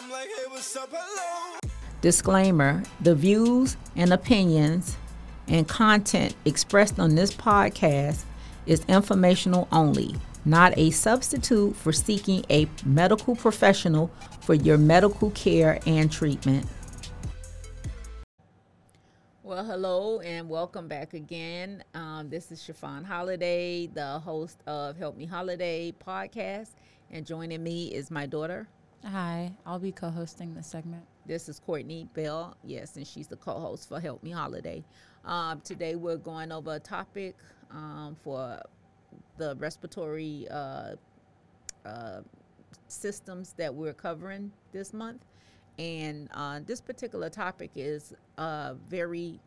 I'm like, hey, what's up? Hello. Disclaimer The views and opinions and content expressed on this podcast is informational only, not a substitute for seeking a medical professional for your medical care and treatment. Well, hello and welcome back again. Um, this is Chiffon Holiday, the host of Help Me Holiday podcast, and joining me is my daughter. Hi, I'll be co hosting this segment. This is Courtney Bell, yes, and she's the co host for Help Me Holiday. Um, today we're going over a topic um, for the respiratory uh, uh, systems that we're covering this month. And uh, this particular topic is uh, very,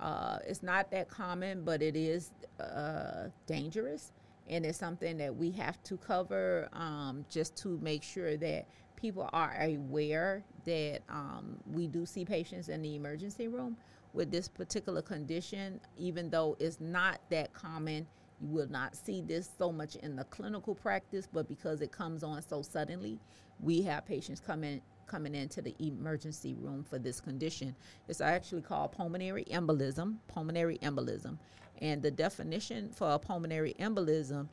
uh, it's not that common, but it is uh, dangerous. And it's something that we have to cover um, just to make sure that people are aware that um, we do see patients in the emergency room with this particular condition, even though it's not that common. You will not see this so much in the clinical practice, but because it comes on so suddenly, we have patients coming coming into the emergency room for this condition. It's actually called pulmonary embolism, pulmonary embolism. And the definition for a pulmonary embolism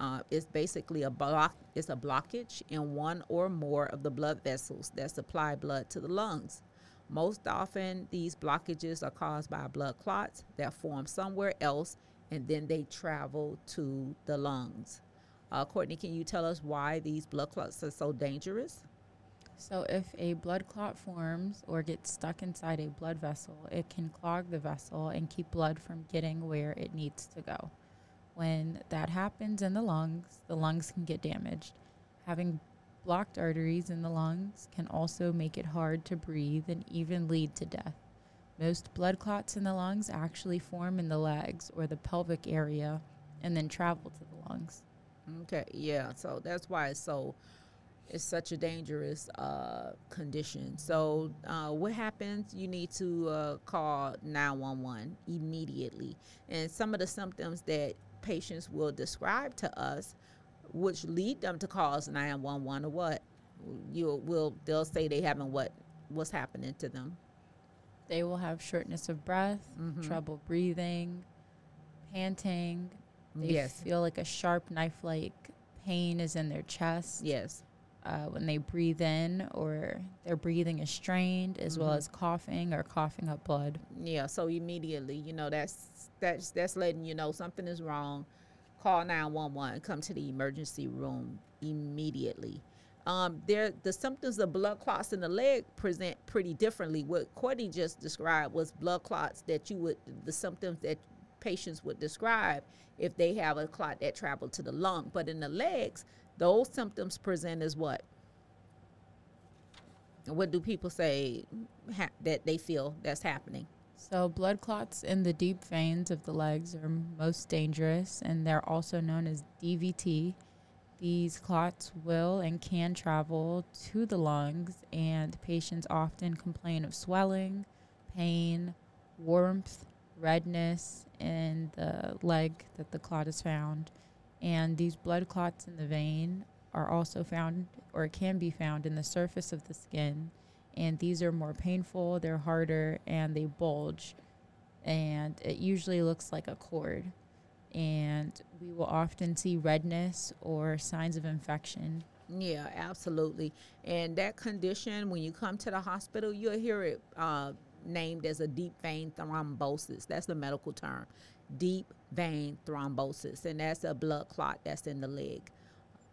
uh, is basically a block. It's a blockage in one or more of the blood vessels that supply blood to the lungs. Most often, these blockages are caused by blood clots that form somewhere else and then they travel to the lungs. Uh, Courtney, can you tell us why these blood clots are so dangerous? So, if a blood clot forms or gets stuck inside a blood vessel, it can clog the vessel and keep blood from getting where it needs to go. When that happens in the lungs, the lungs can get damaged. Having blocked arteries in the lungs can also make it hard to breathe and even lead to death. Most blood clots in the lungs actually form in the legs or the pelvic area and then travel to the lungs. Okay, yeah. So that's why it's so it's such a dangerous uh, condition. So uh, what happens? You need to uh, call 911 immediately. And some of the symptoms that patients will describe to us, which lead them to call 911 or what? You will they'll say they haven't what what's happening to them. They will have shortness of breath, mm-hmm. trouble breathing, panting. They yes. feel like a sharp knife-like pain is in their chest. Yes. Uh, when they breathe in or their breathing is strained as mm-hmm. well as coughing or coughing up blood. Yeah so immediately you know that's that's that's letting you know something is wrong. Call 911 come to the emergency room immediately. Um, there the symptoms of blood clots in the leg present pretty differently. What courtney just described was blood clots that you would the symptoms that patients would describe if they have a clot that traveled to the lung but in the legs those symptoms present as what? What do people say ha- that they feel that's happening? So, blood clots in the deep veins of the legs are most dangerous, and they're also known as DVT. These clots will and can travel to the lungs, and patients often complain of swelling, pain, warmth, redness in the leg that the clot is found. And these blood clots in the vein are also found or can be found in the surface of the skin. And these are more painful, they're harder, and they bulge. And it usually looks like a cord. And we will often see redness or signs of infection. Yeah, absolutely. And that condition, when you come to the hospital, you'll hear it uh, named as a deep vein thrombosis. That's the medical term deep vein thrombosis, and that's a blood clot that's in the leg.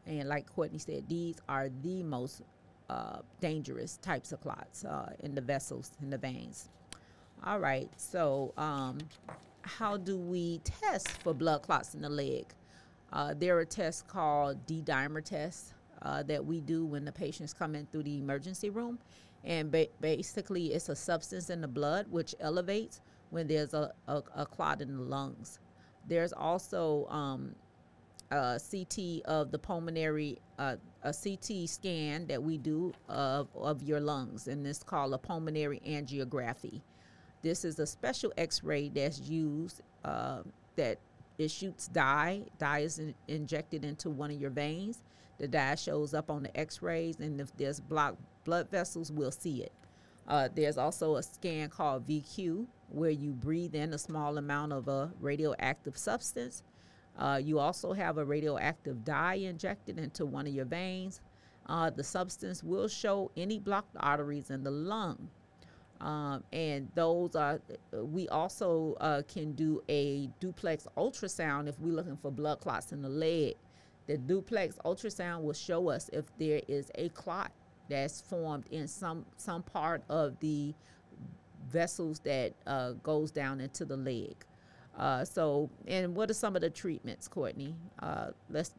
And like Courtney said, these are the most uh, dangerous types of clots uh, in the vessels, in the veins. All right, so um, how do we test for blood clots in the leg? Uh, there are tests called D-dimer tests uh, that we do when the patients come in through the emergency room. And ba- basically, it's a substance in the blood which elevates when there's a, a, a clot in the lungs. There's also um, a CT of the pulmonary, uh, a CT scan that we do of, of your lungs, and it's called a pulmonary angiography. This is a special X-ray that's used uh, that it shoots dye. Dye is in, injected into one of your veins The dye shows up on the X-rays, and if there's blocked blood vessels, we'll see it. Uh, there's also a scan called VQ, where you breathe in a small amount of a radioactive substance. Uh, you also have a radioactive dye injected into one of your veins. Uh, the substance will show any blocked arteries in the lung. Um, and those are, we also uh, can do a duplex ultrasound if we're looking for blood clots in the leg. The duplex ultrasound will show us if there is a clot that's formed in some some part of the vessels that uh, goes down into the leg. Uh, so, and what are some of the treatments, Courtney? Uh, let's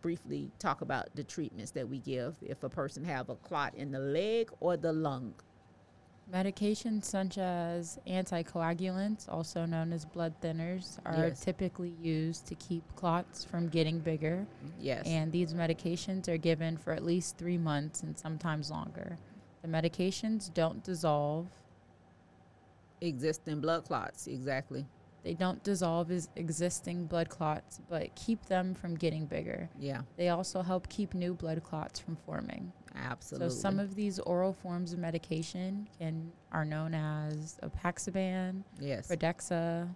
briefly talk about the treatments that we give if a person have a clot in the leg or the lung. Medications such as anticoagulants, also known as blood thinners, are Yes. typically used to keep clots from getting bigger. Yes. And these medications are given for at least three months and sometimes longer. The medications don't dissolve. existing blood clots, exactly. They don't dissolve as existing blood clots, but keep them from getting bigger. Yeah, They also help keep new blood clots from forming. Absolutely. So some of these oral forms of medication can are known as Apixaban, yes. Pradaxa,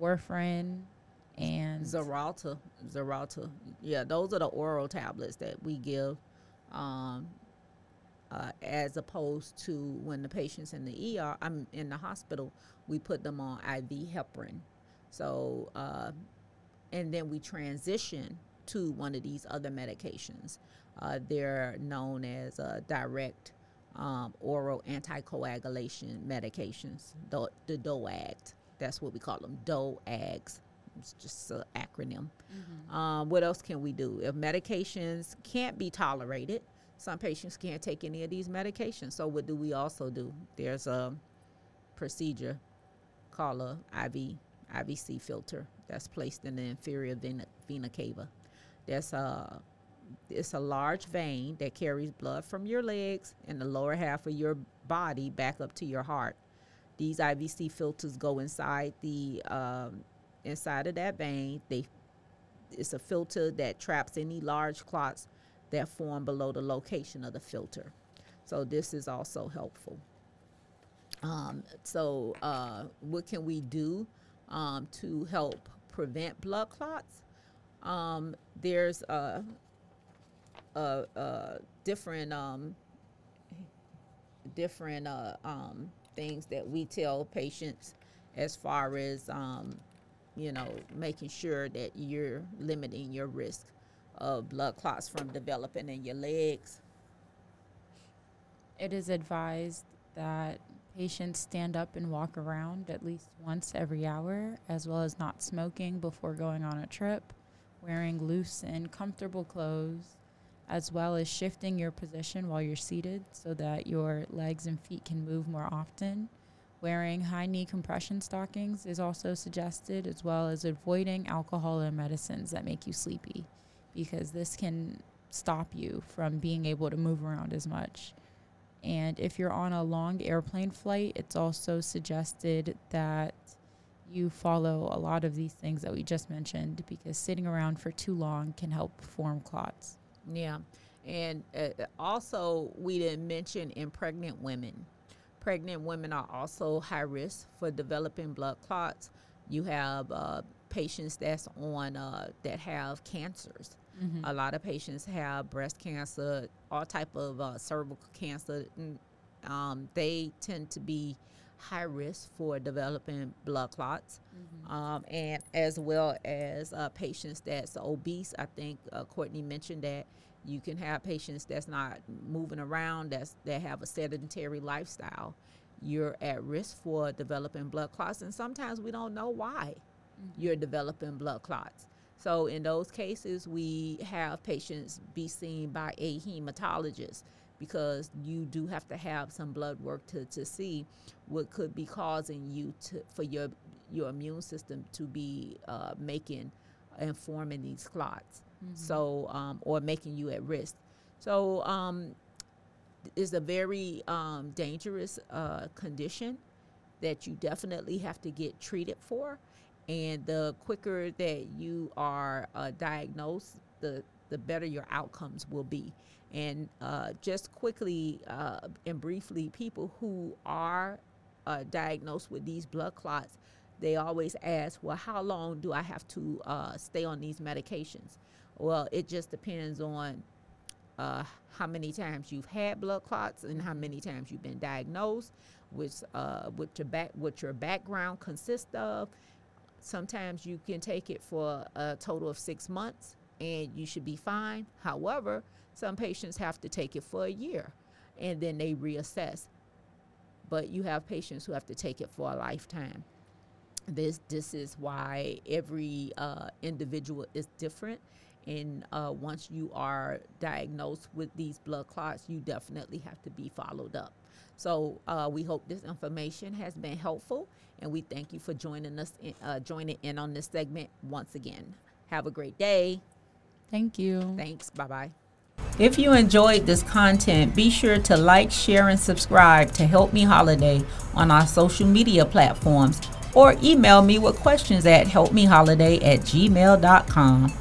warfarin, and Xarelto, Xarelto. Yeah, those are the oral tablets that we give, um, uh, as opposed to when the patient's in the ER, I'm in the hospital, we put them on IV heparin. So, uh, and then we transition to one of these other medications. Uh, they're known as uh, direct um, oral anticoagulation medications, the, the DOACs. That's what we call them, DOACs. It's just an acronym. Um, what else can we do? If medications can't be tolerated, some patients can't take any of these medications. So what do we also do? There's a procedure called a IV IVC filter that's placed in the inferior vena, vena cava. That's a it's a large vein that carries blood from your legs and the lower half of your body back up to your heart. These IVC filters go inside the um, inside of that vein. They it's a filter that traps any large clots that form below the location of the filter. So this is also helpful. Um, so uh, what can we do um, to help prevent blood clots? Um, there's uh, uh, uh, different um, different uh, um, things that we tell patients as far as um, you know making sure that you're limiting your risk of blood clots from developing in your legs. it is advised that patients stand up and walk around at least once every hour, as well as not smoking before going on a trip, wearing loose and comfortable clothes, as well as shifting your position while you're seated so that your legs and feet can move more often. Wearing high knee compression stockings is also suggested, as well as avoiding alcohol and medicines that make you sleepy, because this can stop you from being able to move around as much. And if you're on a long airplane flight, it's also suggested that you follow a lot of these things that we just mentioned because sitting around for too long can help form clots. Yeah, and uh, also we didn't mention in pregnant women. Pregnant women are also high risk for developing blood clots. You have uh, patients that's on uh, that have cancers. A lot of patients have breast cancer, all type of uh, cervical cancer. Um, they tend to be high risk for developing blood clots, um, and as well as uh, patients that's obese. I think uh, Courtney mentioned that you can have patients that's not moving around, that's that have a sedentary lifestyle. You're at risk for developing blood clots, and sometimes we don't know why you're developing blood clots. So in those cases, we have patients be seen by a hematologist because you do have to have some blood work to, to see what could be causing you to for your your immune system to be uh, making and forming these clots. So um, or making you at risk. So um, it's a very um, dangerous uh, condition that you definitely have to get treated for. And the quicker that you are uh, diagnosed, the the better your outcomes will be. And uh, just quickly uh, and briefly, people who are uh, diagnosed with these blood clots, they always ask, well, how long do I have to uh, stay on these medications? Well, it just depends on uh, how many times you've had blood clots and how many times you've been diagnosed, with uh, your back what your background consists of. Sometimes you can take it for a total of six months and you should be fine. However, some patients have to take it for a year and then they reassess. But you have patients who have to take it for a lifetime. This this is why every uh, individual is different and uh, once you are diagnosed with these blood clots, you definitely have to be followed up. So uh, we hope this information has been helpful, and we thank you for joining us, in, uh, joining in on this segment once again. Have a great day. Thank you. Thanks. Bye bye. If you enjoyed this content, be sure to like, share, and subscribe to Help Me Holiday on our social media platforms or email me with questions at helpmeholiday at gmail.com.